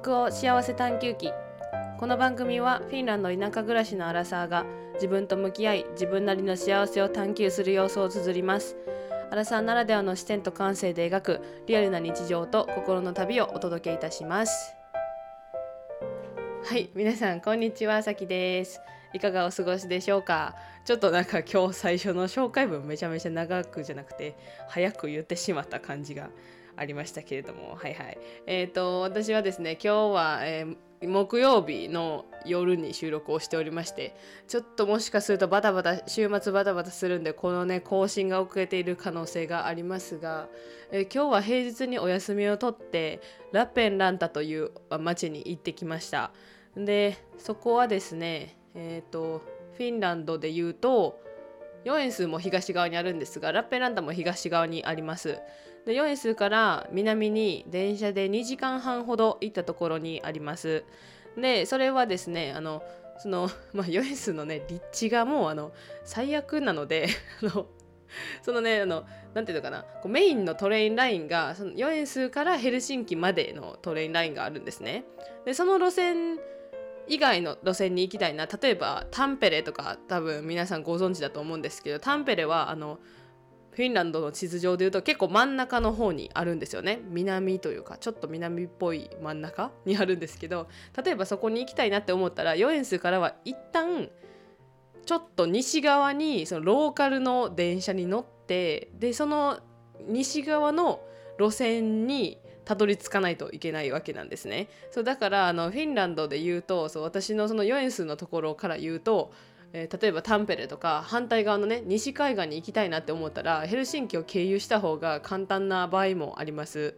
北欧幸せ探求記この番組はフィンランド田舎暮らしのアラサーが自分と向き合い自分なりの幸せを探求する様子を綴ります。アラサーならではの視点と感性で描くリアルな日常と心の旅をお届けいたします。はい皆さんこんにちはさきです。いかがお過ごしでしょうか？ちょっとなんか今日最初の紹介文めちゃめちゃ長くじゃなくて早く言ってしまった感じが。ありましたけれども。はいはい。えっ、ー、と私はですね今日は、えー木曜日の夜に収録をしておりましてちょっともしかするとバタバタ週末バタバタするんでこのね更新が遅れている可能性がありますが、え今日は平日にお休みを取ってラッペンランタという町に行ってきました。でそこはですねえっ、ー、とフィンランドで言うと4円数も東側にあるんですがラッペンランタも東側にあります。で4円数から南に電車で2時間半ほど行ったところにあります。でそれはですねあのその、まあ、4円数のね立地がもうあの最悪なので そのねあのなんていうのかなこうメインのトレインラインがその4円数からヘルシンキまでのトレインラインがあるんですね。でその路線以外の路線に行きたいな。例えばタンペレとか多分皆さんご存知だと思うんですけどタンペレはあのフィンランドの地図上でいうと結構真ん中の方にあるんですよね南というかちょっと南っぽい真ん中にあるんですけど例えばそこに行きたいなって思ったらヨエンスからは一旦ちょっと西側にそのローカルの電車に乗ってでその西側の路線にたどり着かないといけないわけなんですね。そうだからあのフィンランドで言うとそう私のそのヨエンスのところから言うと、えー、例えばタンペレとか反対側のね西海岸に行きたいなって思ったらヘルシンキを経由した方が簡単な場合もあります。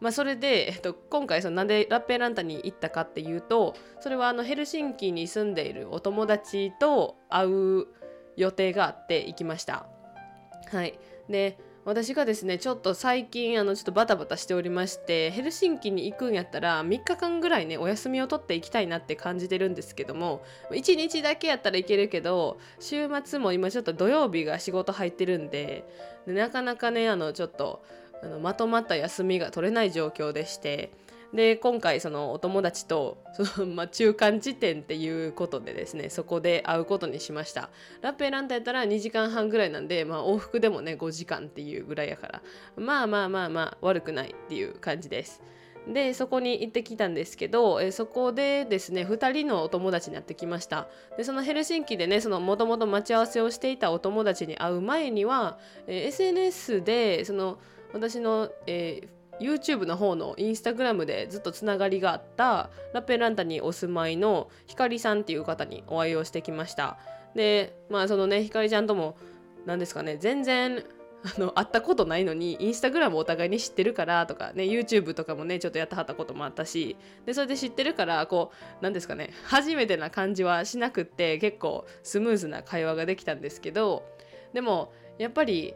まあ、それで、えっと、今回そのなんでラッペランタに行ったかっていうとそれはあのヘルシンキに住んでいるお友達と会う予定があって行きました。はい、で私がですねちょっと最近あのちょっとバタバタしておりましてヘルシンキに行くんやったら3日間ぐらいねお休みを取っていきたいなって感じてるんですけども1日だけやったらいけるけど週末も今ちょっと土曜日が仕事入ってるんでなかなかねあのちょっとあのまとまった休みが取れない状況でしてで今回そのお友達と その、まあ、中間地点っていうことでですねそこで会うことにしました。ラッペ選んだやったら2時間半ぐらいなんで、まあ、往復でもね5時間っていうぐらいやから。まあまあまあまあ悪くないっていう感じです。でそこに行ってきたんですけどえそこでですね2人のお友達になってきました。でそのヘルシンキでねもともと待ち合わせをしていたお友達に会う前にはえ SNS でその私の、えー YouTube の方のインスタグラムでずっとつながりがあったラペランタにお住まいのひかりさんっていう方にお会いをしてきました。でまあそのねひかりちゃんとも何ですかね全然あの会ったことないのにインスタグラムお互いに知ってるからとかね YouTube とかもねちょっとやってはったこともあったしでそれで知ってるからこう何ですかね初めてな感じはしなくって結構スムーズな会話ができたんですけどでもやっぱり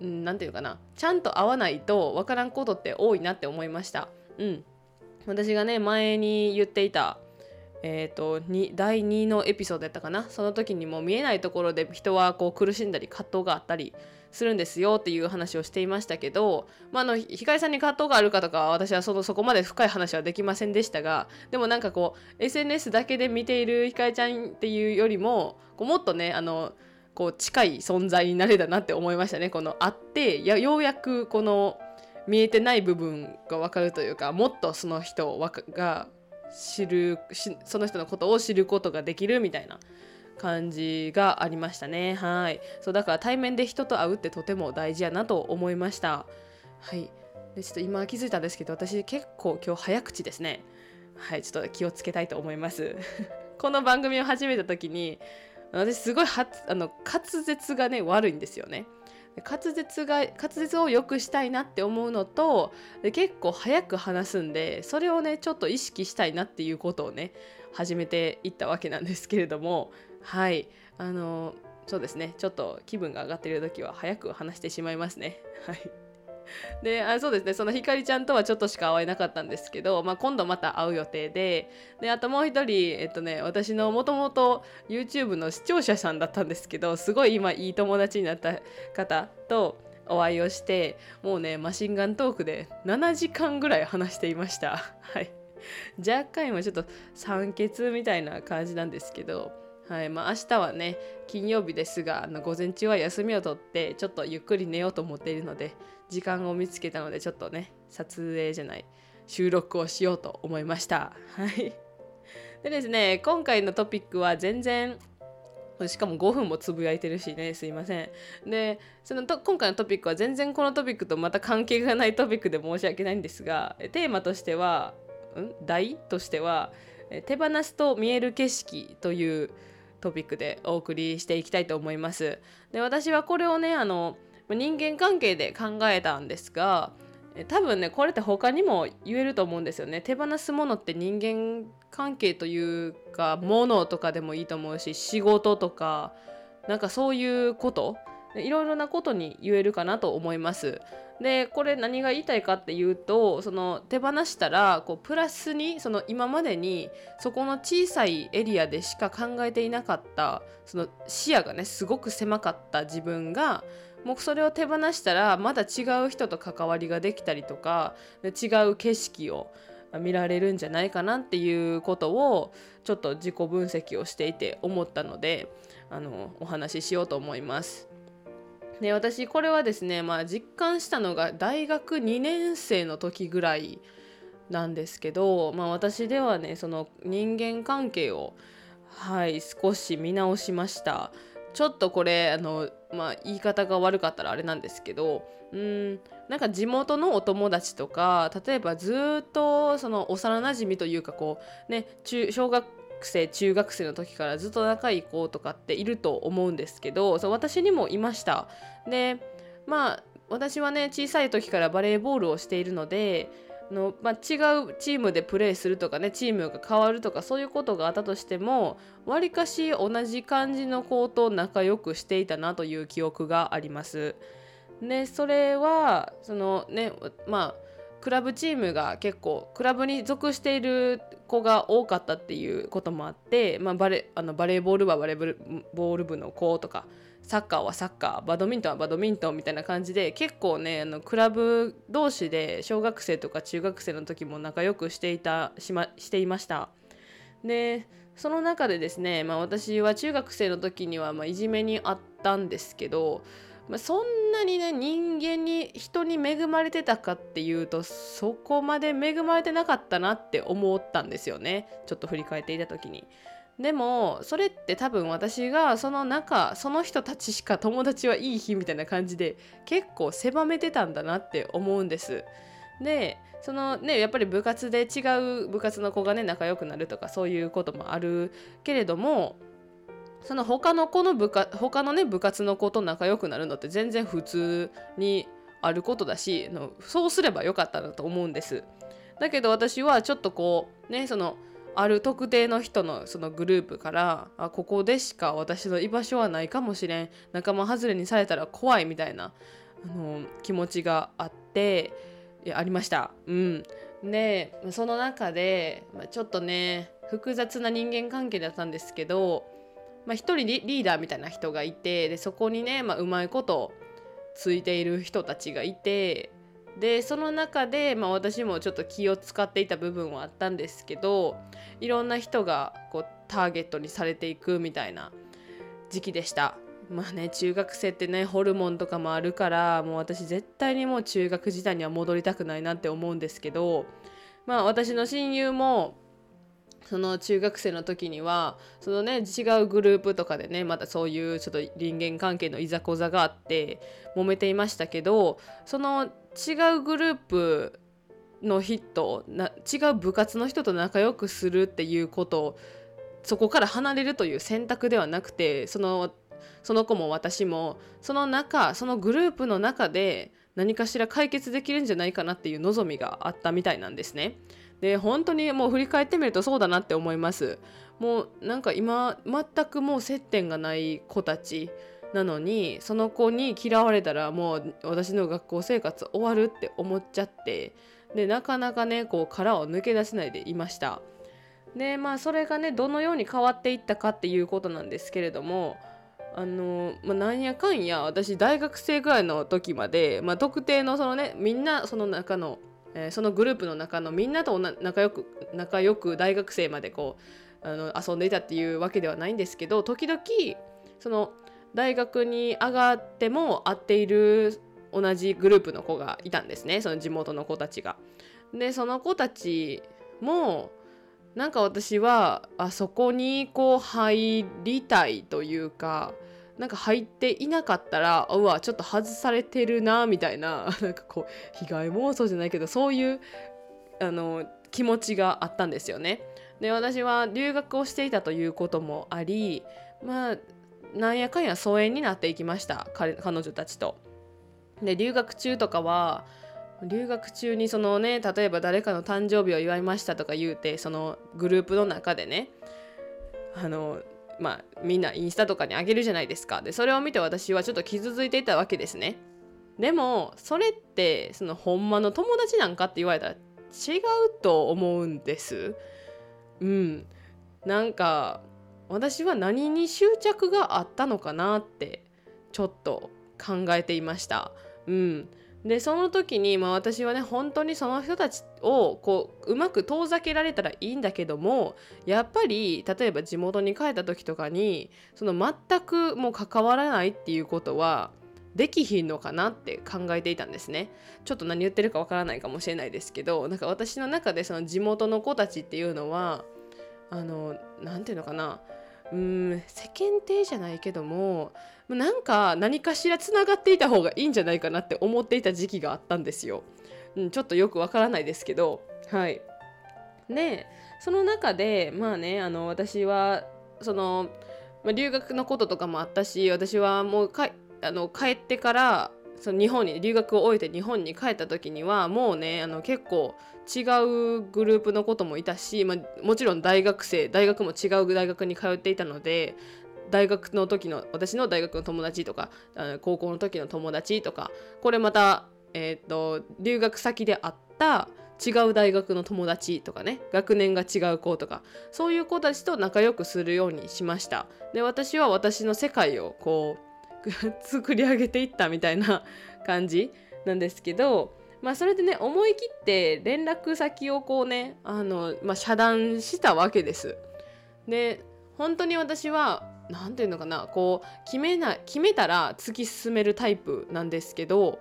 何、て言うかな。ちゃんと会わないと分からんことって多いなって思いました。うん、私がね前に言っていたえーと、第2のエピソードやったかな。その時にも見えないところで人はこう苦しんだり葛藤があったりするんですよっていう話をしていましたけど、まあ、あの光さんに葛藤があるかとか私はそのそこまで深い話はできませんでしたがでもなんかこう SNS だけで見ている光ちゃんっていうよりもこうもっとねあのこう近い存在になれたなって思いましたね。この会ってやようやくこの見えてない部分が分かるというかもっとその人が知るその人のことを知ることができるみたいな感じがありましたね。はい。そうだから対面で人と会うってとても大事やなと思いました。はい。でちょっと今気づいたんですけど私結構今日早口ですね。はい。ちょっと気をつけたいと思います。この番組を始めた時に私すごいあの滑舌がね悪いんですよね。滑舌が滑舌を良くしたいなって思うのと結構早く話すんでそれをねちょっと意識したいなっていうことをね始めていったわけなんですけれどもはいあのそうですねちょっと気分が上がってる時は早く話してしまいますねはい。であそうですね。そのひかりちゃんとはちょっとしか会えなかったんですけど、まあ、今度また会う予定でであともう一人えっとね私のもともと YouTube の視聴者さんだったんですけどすごい今いい友達になった方とお会いをしてもうねマシンガントークで7時間ぐらい話していました。はい。若干今ちょっと酸欠みたいな感じなんですけどはいまあ、明日はね金曜日ですがあの午前中は休みを取ってちょっとゆっくり寝ようと思っているので時間を見つけたのでちょっとね撮影じゃない収録をしようと思いました。はい。でですね今回のトピックは全然しかも5分もつぶやいてるしねすいません。でそのと今回のトピックは全然このトピックとまた関係がないトピックで申し訳ないんですがテーマとしてはん？題としては手放すと見える景色というトピックでお送りしていきたいと思います。で私はこれをねあの人間関係で考えたんですが多分ねこれって他にも言えると思うんですよね。手放すものって人間関係というかものとかでもいいと思うし仕事とかなんかそういうこといろいろなことに言えるかなと思います。でこれ何が言いたいかっていうとその手放したらこうプラスにその今までにそこの小さいエリアでしか考えていなかったその視野がねすごく狭かった自分がもうそれを手放したらまだ違う人と関わりができたりとか違う景色を見られるんじゃないかなっていうことをちょっと自己分析をしていて思ったのであのお話ししようと思います。で私これはですね、まあ、実感したのが大学2年生の時ぐらいなんですけど、まあ、私ではねその人間関係をはい少し見直しました。ちょっとこれあの、まあ、言い方が悪かったらあれなんですけどうんなんか地元のお友達とか例えばずっとその幼なじみというかこうね中小学生中学生の時からずっと仲いい子とかっていると思うんですけどそう私にもいましたでまあ私はね小さい時からバレーボールをしているのでの、まあ、違うチームでプレーするとかねチームが変わるとかそういうことがあったとしてもわりかし同じ感じの子と仲良くしていたなという記憶があります。でそれはそのねまあクラブチームが結構クラブに属している子が多かったっていうこともあって、まあ、バレあのバレーボールはバレーボール部の子とかサッカーはサッカーバドミントンはバドミントンみたいな感じで結構ねあのクラブ同士で小学生とか中学生の時も仲良くしていたし,、ま、していました。でその中でですね、まあ、私は中学生の時にはまいじめにあったんですけどまあ、そんなにね人間に人に恵まれてたかっていうとそこまで恵まれてなかったなって思ったんですよねちょっと振り返っていた時に。でもそれって多分私がその中その人たちしか友達はいい日みたいな感じで結構狭めてたんだなって思うんです。でそのねやっぱり部活で違う部活の子がね仲良くなるとかそういうこともあるけれどもその他の子の部活他のね部活の子と仲良くなるのって全然普通にあることだしのそうすればよかったなと思うんです。だけど私はちょっとこうねそのある特定の人のそのグループからあここでしか私の居場所はないかもしれん仲間外れにされたら怖いみたいなあの気持ちがあってありました。うん、でその中で、まあ、ちょっとね複雑な人間関係だったんですけどまあ、一人リーダーみたいな人がいてでそこにね、まあ、うまいことついている人たちがいてでその中で、まあ、私もちょっと気を使っていた部分はあったんですけどいろんな人がこうターゲットにされていくみたいな時期でした。まあね中学生ってねホルモンとかもあるからもう私絶対にもう中学時代には戻りたくないなって思うんですけどまあ私の親友もその中学生の時にはそのね違うグループとかでねまたそういうちょっと人間関係のいざこざがあって揉めていましたけどその違うグループの人な違う部活の人と仲良くするっていうことそこから離れるという選択ではなくてそのその子も私もその中そのグループの中で何かしら解決できるんじゃないかなっていう望みがあったみたいなんですね。で本当にもう振り返ってみるとそうだなって思います。もうなんか今全くもう接点がない子たちなのにその子に嫌われたらもう私の学校生活終わるって思っちゃってでなかなかねこう殻を抜け出せないでいました。でまあそれがねどのように変わっていったかっていうことなんですけれどもあの、まあ、なんやかんや私大学生ぐらいの時まで、まあ、特定のそのねみんなその中のえー、そのグループの中のみんなと仲良く仲良く大学生までこうあの遊んでいたっていうわけではないんですけど時々その大学に上がっても会っている同じグループの子がいたんですねその地元の子たちが。でその子たちもなんか私はあそこにこう入りたいというかなんか入っていなかったらうわちょっと外されてるなみたいな なんかこう被害妄想じゃないけどそういうあの気持ちがあったんですよね。で私は留学をしていたということもありまあなんやかんや疎遠になっていきました彼女たちと。で留学中とかは留学中にそのね例えば誰かの誕生日を祝いましたとか言うてそのグループの中でねあのまあみんなインスタとかにあげるじゃないですか。でそれを見て私はちょっと傷ついていたわけですね。でもそれってそのほんまの友達なんかって言われたら違うと思うんです。うん。なんか私は何に執着があったのかなってちょっと考えていました。うん。でその時に、まあ、私はね本当にその人たちをこううまく遠ざけられたらいいんだけどもやっぱり例えば地元に帰った時とかにその全くもう関わらないっていうことはできひんのかなって考えていたんですね。ちょっと何言ってるかわからないかもしれないですけどなんか私の中でその地元の子たちっていうのはあの何て言うのかなうん世間体じゃないけどもなんか何かしらつながっていた方がいいんじゃないかなって思っていた時期があったんですよ。うん、ちょっとよくわからないですけどはい。でその中でまあねあの私はその、まあ、留学のこととかもあったし私はもうかあの帰ってからその日本に留学を終えて日本に帰った時にはもうねあの結構違うグループのこともいたし、まあ、もちろん大学生大学も違う大学に通っていたので大学の時の私の大学の友達とか高校の時の友達とかこれまた、えーと、留学先であった違う大学の友達とかね学年が違う子とかそういう子たちと仲良くするようにしました。で私は私の世界をこう作り上げていったみたいな感じなんですけどまあそれでね思い切って連絡先をこうねあの、まあ、遮断したわけです。で本当に私は何て言うのかなこう決めな決めたら突き進めるタイプなんですけど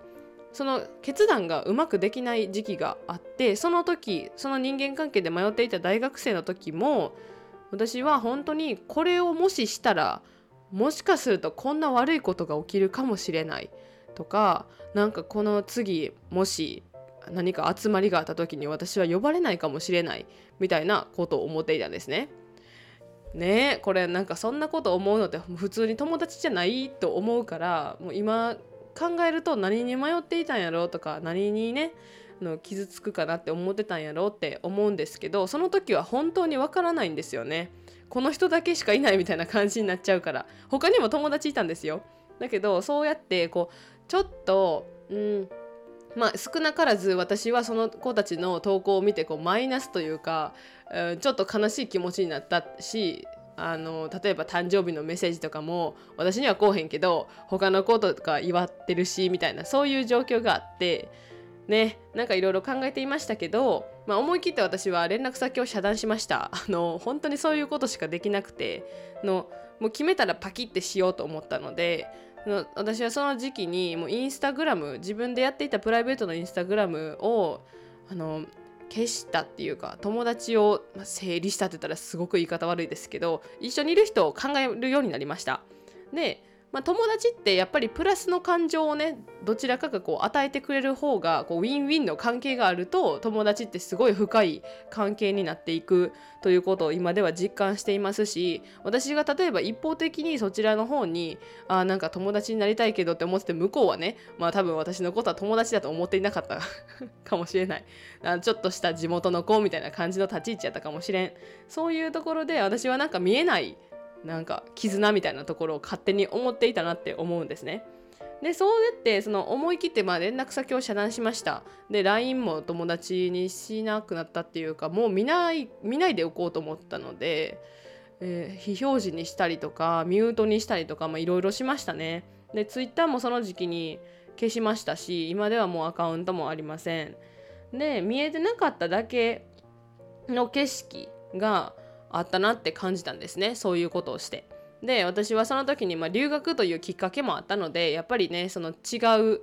その決断がうまくできない時期があってその時その人間関係で迷っていた大学生の時も私は本当にこれをもししたらもしかするとこんな悪いことが起きるかもしれないとかなんかこの次もし何か集まりがあった時に私は呼ばれないかもしれないみたいなことを思っていたんですね。ねえこれなんかそんなこと思うのって普通に友達じゃないと思うからもう今考えると何に迷っていたんやろうとか何にねの傷つくかなって思ってたんやろうって思うんですけどその時は本当にわからないんですよね。この人だけしかいないみたいな感じになっちゃうから他にも友達いたんですよ。だけどそうやってこうちょっとうんまあ、少なからず私はその子たちの投稿を見てこうマイナスというか、うん、ちょっと悲しい気持ちになったしあの例えば誕生日のメッセージとかも私にはこうへんけど他の子とか祝ってるしみたいなそういう状況があってねなんかいろいろ考えていましたけど、まあ、思い切って私は連絡先を遮断しました。あの本当にそういうことしかできなくてのもう決めたらパキッてしようと思ったので私はその時期にもうインスタグラム自分でやっていたプライベートのインスタグラムをあの消したっていうか友達を整理したって言ったらすごく言い方悪いですけど一緒にいる人を考えるようになりました。でまあ、友達ってやっぱりプラスの感情をねどちらかがこう与えてくれる方がこうウィンウィンの関係があると友達ってすごい深い関係になっていくということを今では実感していますし私が例えば一方的にそちらの方にあなんか友達になりたいけどって思ってて向こうはねまあ多分私のことは友達だと思っていなかった かもしれない。あちょっとした地元の子みたいな感じの立ち位置やったかもしれん。そういうところで私はなんか見えないなんか絆みたいなところを勝手に思っていたなって思うんですね。でそうやってその思い切ってまあ連絡先を遮断しました。で LINE も友達にしなくなったっていうかもう見ない見ないでおこうと思ったので、えー、非表示にしたりとかミュートにしたりとかいろいろしましたね。で Twitter もその時期に消しましたし今ではもうアカウントもありません。で見えてなかっただけの景色があったなって感じたんですねそういうことをして。で私はその時にまあ留学というきっかけもあったのでやっぱりねその違う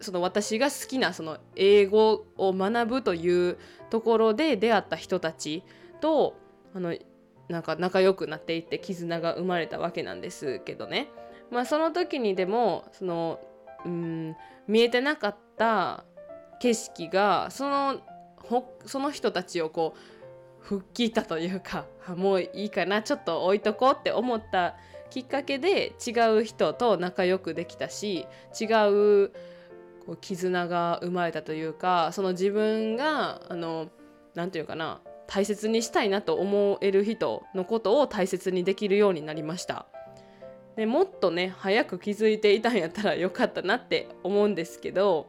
その私が好きなその英語を学ぶというところで出会った人たちとあのなんか仲良くなっていって絆が生まれたわけなんですけどねまあその時にでもそのうん見えてなかった景色がそのその人たちをこう吹っ切ったというかもういいかなちょっと置いとこうって思ったきっかけで違う人と仲良くできたし違うこう絆が生まれたというかその自分があの何て言うかな大切にしたいなと思える人のことを大切にできるようになりました。でもっとね早く気づいていたんやったらよかったなって思うんですけど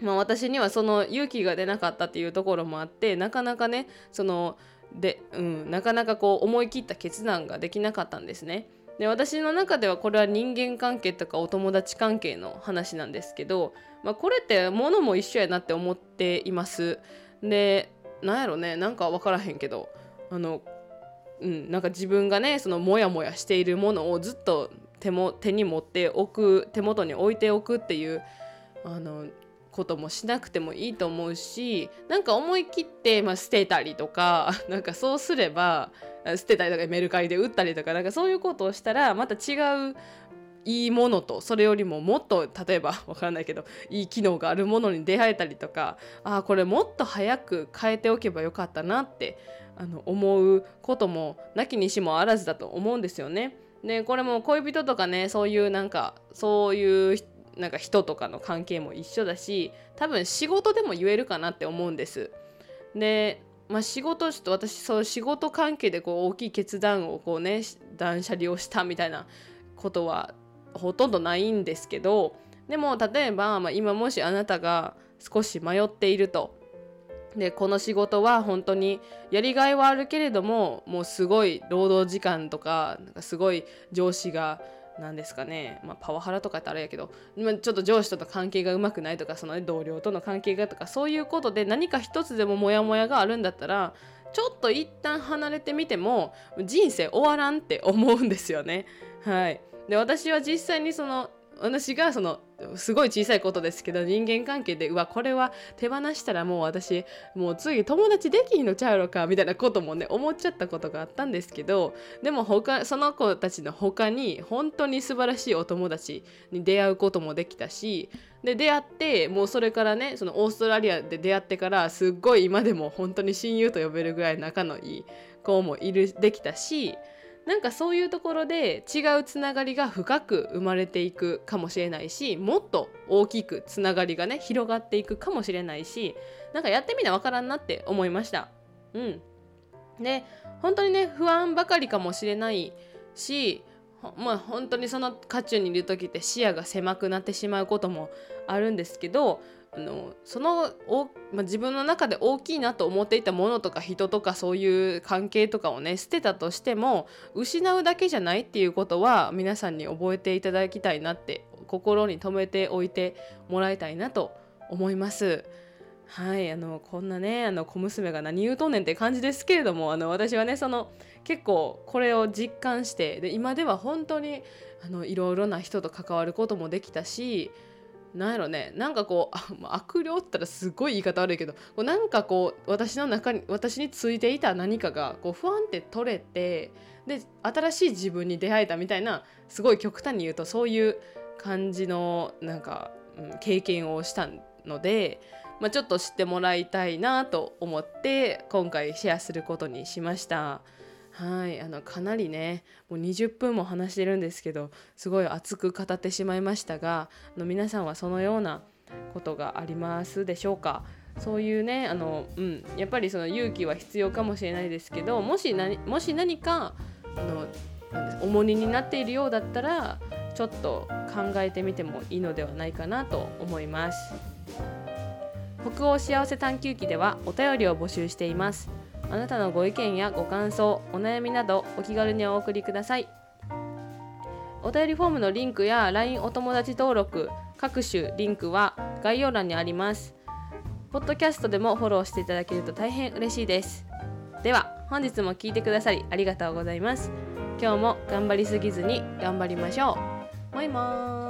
まあ、私にはその勇気が出なかったっていうところもあってなかなかねそので、うん、なかなかこう思い切った決断ができなかったんですね。で私の中ではこれは人間関係とかお友達関係の話なんですけど、まあ、これって物も一緒やなって思っています。でなんやろねなんか分からへんけどあの、うん、なんか自分がねそのモヤモヤしているものをずっと手も手に持っておく手元に置いておくっていうあのこともしなくてもいいと思うしなんか思い切って、まあ、捨てたりとか なんかそうすれば捨てたりとかメルカリで売ったりとかなんかそういうことをしたらまた違ういいものとそれよりももっと例えば わからないけどいい機能があるものに出会えたりとかああこれもっと早く変えておけばよかったなってあの思うこともなきにしもあらずだと思うんですよね。でこれも恋人とかねそういうなんかそういうなんか人とかの関係も一緒だし多分仕事でも言えるかなって思うんです。でまあ、仕事ちょっと私そう仕事関係でこう大きい決断をこうね断捨離をしたみたいなことはほとんどないんですけどでも例えば、まあ、今もしあなたが少し迷っているとでこの仕事は本当にやりがいはあるけれどももうすごい労働時間とかなんかすごい上司がなんですかね、まあ、パワハラとかってあれやけど、まあ、ちょっと上司との関係がうまくないとかその、ね、同僚との関係がとかそういうことで何か一つでもモヤモヤがあるんだったらちょっと一旦離れてみても人生終わらんって思うんですよね。はい、で私は実際にその私がそのすごい小さいことですけど人間関係でうわこれは手放したらもう私もう次友達できひんのちゃうのかみたいなこともね思っちゃったことがあったんですけどでも他その子たちの他に本当に素晴らしいお友達に出会うこともできたしで出会ってもうそれからねそのオーストラリアで出会ってからすっごい今でも本当に親友と呼べるぐらい仲のいい子もいるできたしなんかそういうところで違うつながりが深く生まれていくかもしれないしもっと大きくつながりがね広がっていくかもしれないしなんかやってみなわからんなって思いました。うん、で本当にね不安ばかりかもしれないしまあ本当にその渦中にいる時って視野が狭くなってしまうこともあるんですけどあのそのお、まあ、自分の中で大きいなと思っていたものとか人とかそういう関係とかをね捨てたとしても失うだけじゃないっていうことは皆さんに覚えていただきたいなって心に留めておいてもらいたいなと思います。はいあのこんなねあの小娘が何言うとんねんって感じですけれどもあの私はねその結構これを実感してで今では本当にあのいろいろな人と関わることもできたしなんやろねなんかこう悪霊って言ったらすごい言い方悪いけどこうなんかこう私の中に私についていた何かがこう不安って取れてで新しい自分に出会えたみたいなすごい極端に言うとそういう感じのなんか、うん、経験をしたので、まあ、ちょっと知ってもらいたいなと思って今回シェアすることにしました。はいあのかなりねもう20分も話してるんですけどすごい熱く語ってしまいましたがあの皆さんはそのようなことがありますでしょうか？そういうねあの、うん、やっぱりその勇気は必要かもしれないですけどもし何もし何かあの重荷になっているようだったらちょっと考えてみてもいいのではないかなと思います。北欧幸せ探求記ではお便りを募集しています。あなたのご意見やご感想お悩みなどお気軽にお送りください。お便りフォームのリンクや LINE お友達登録各種リンクは概要欄にあります。ポッドキャストでもフォローしていただけると大変嬉しいです。では本日も聞いてくださりありがとうございます。今日も頑張りすぎずに頑張りましょう。もいもー。い